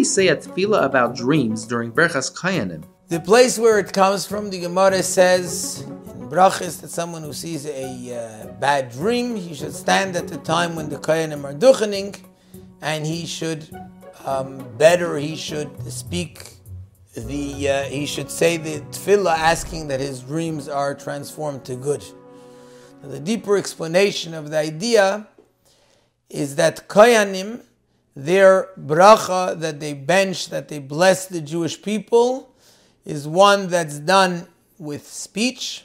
we say a tefillah about dreams during Berchas Kayanim? The place where it comes from, the Gemara says in Brachis that someone who sees a uh, bad dream, he should stand at the time when the Kayanim are duchening, and he should um, better, he should speak the, uh, he should say the tefillah asking that his dreams are transformed to good. Now, the deeper explanation of the idea is that Kayanim, their bracha that they bench, that they bless the Jewish people, is one that's done with speech.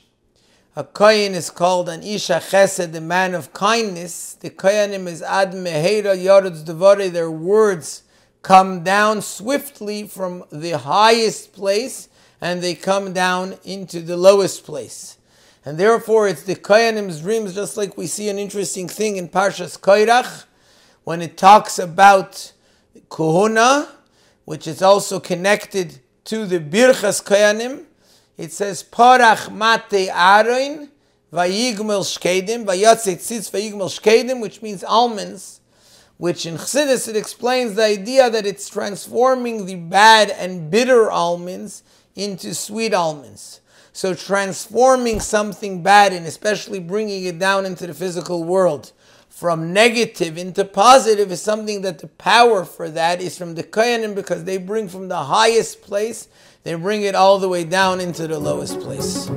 A kohen is called an isha chesed, the man of kindness. The kohenim is ad meheira yaretz devare. Their words come down swiftly from the highest place and they come down into the lowest place. And therefore, it's the kohenim's dreams, just like we see an interesting thing in Parshas Koirach, when it talks about kuhuna, which is also connected to the Birchas Koyanim, it says, Parach mate aroin, vayigmel shkedim, vayatze tzitz vayigmel shkedim, which means almonds, which in Chassidus it explains the idea that it's transforming the bad and bitter almonds into sweet almonds. So transforming something bad and especially bringing it down into the physical world from negative into positive is something that the power for that is from the Kayanim because they bring from the highest place, they bring it all the way down into the lowest place.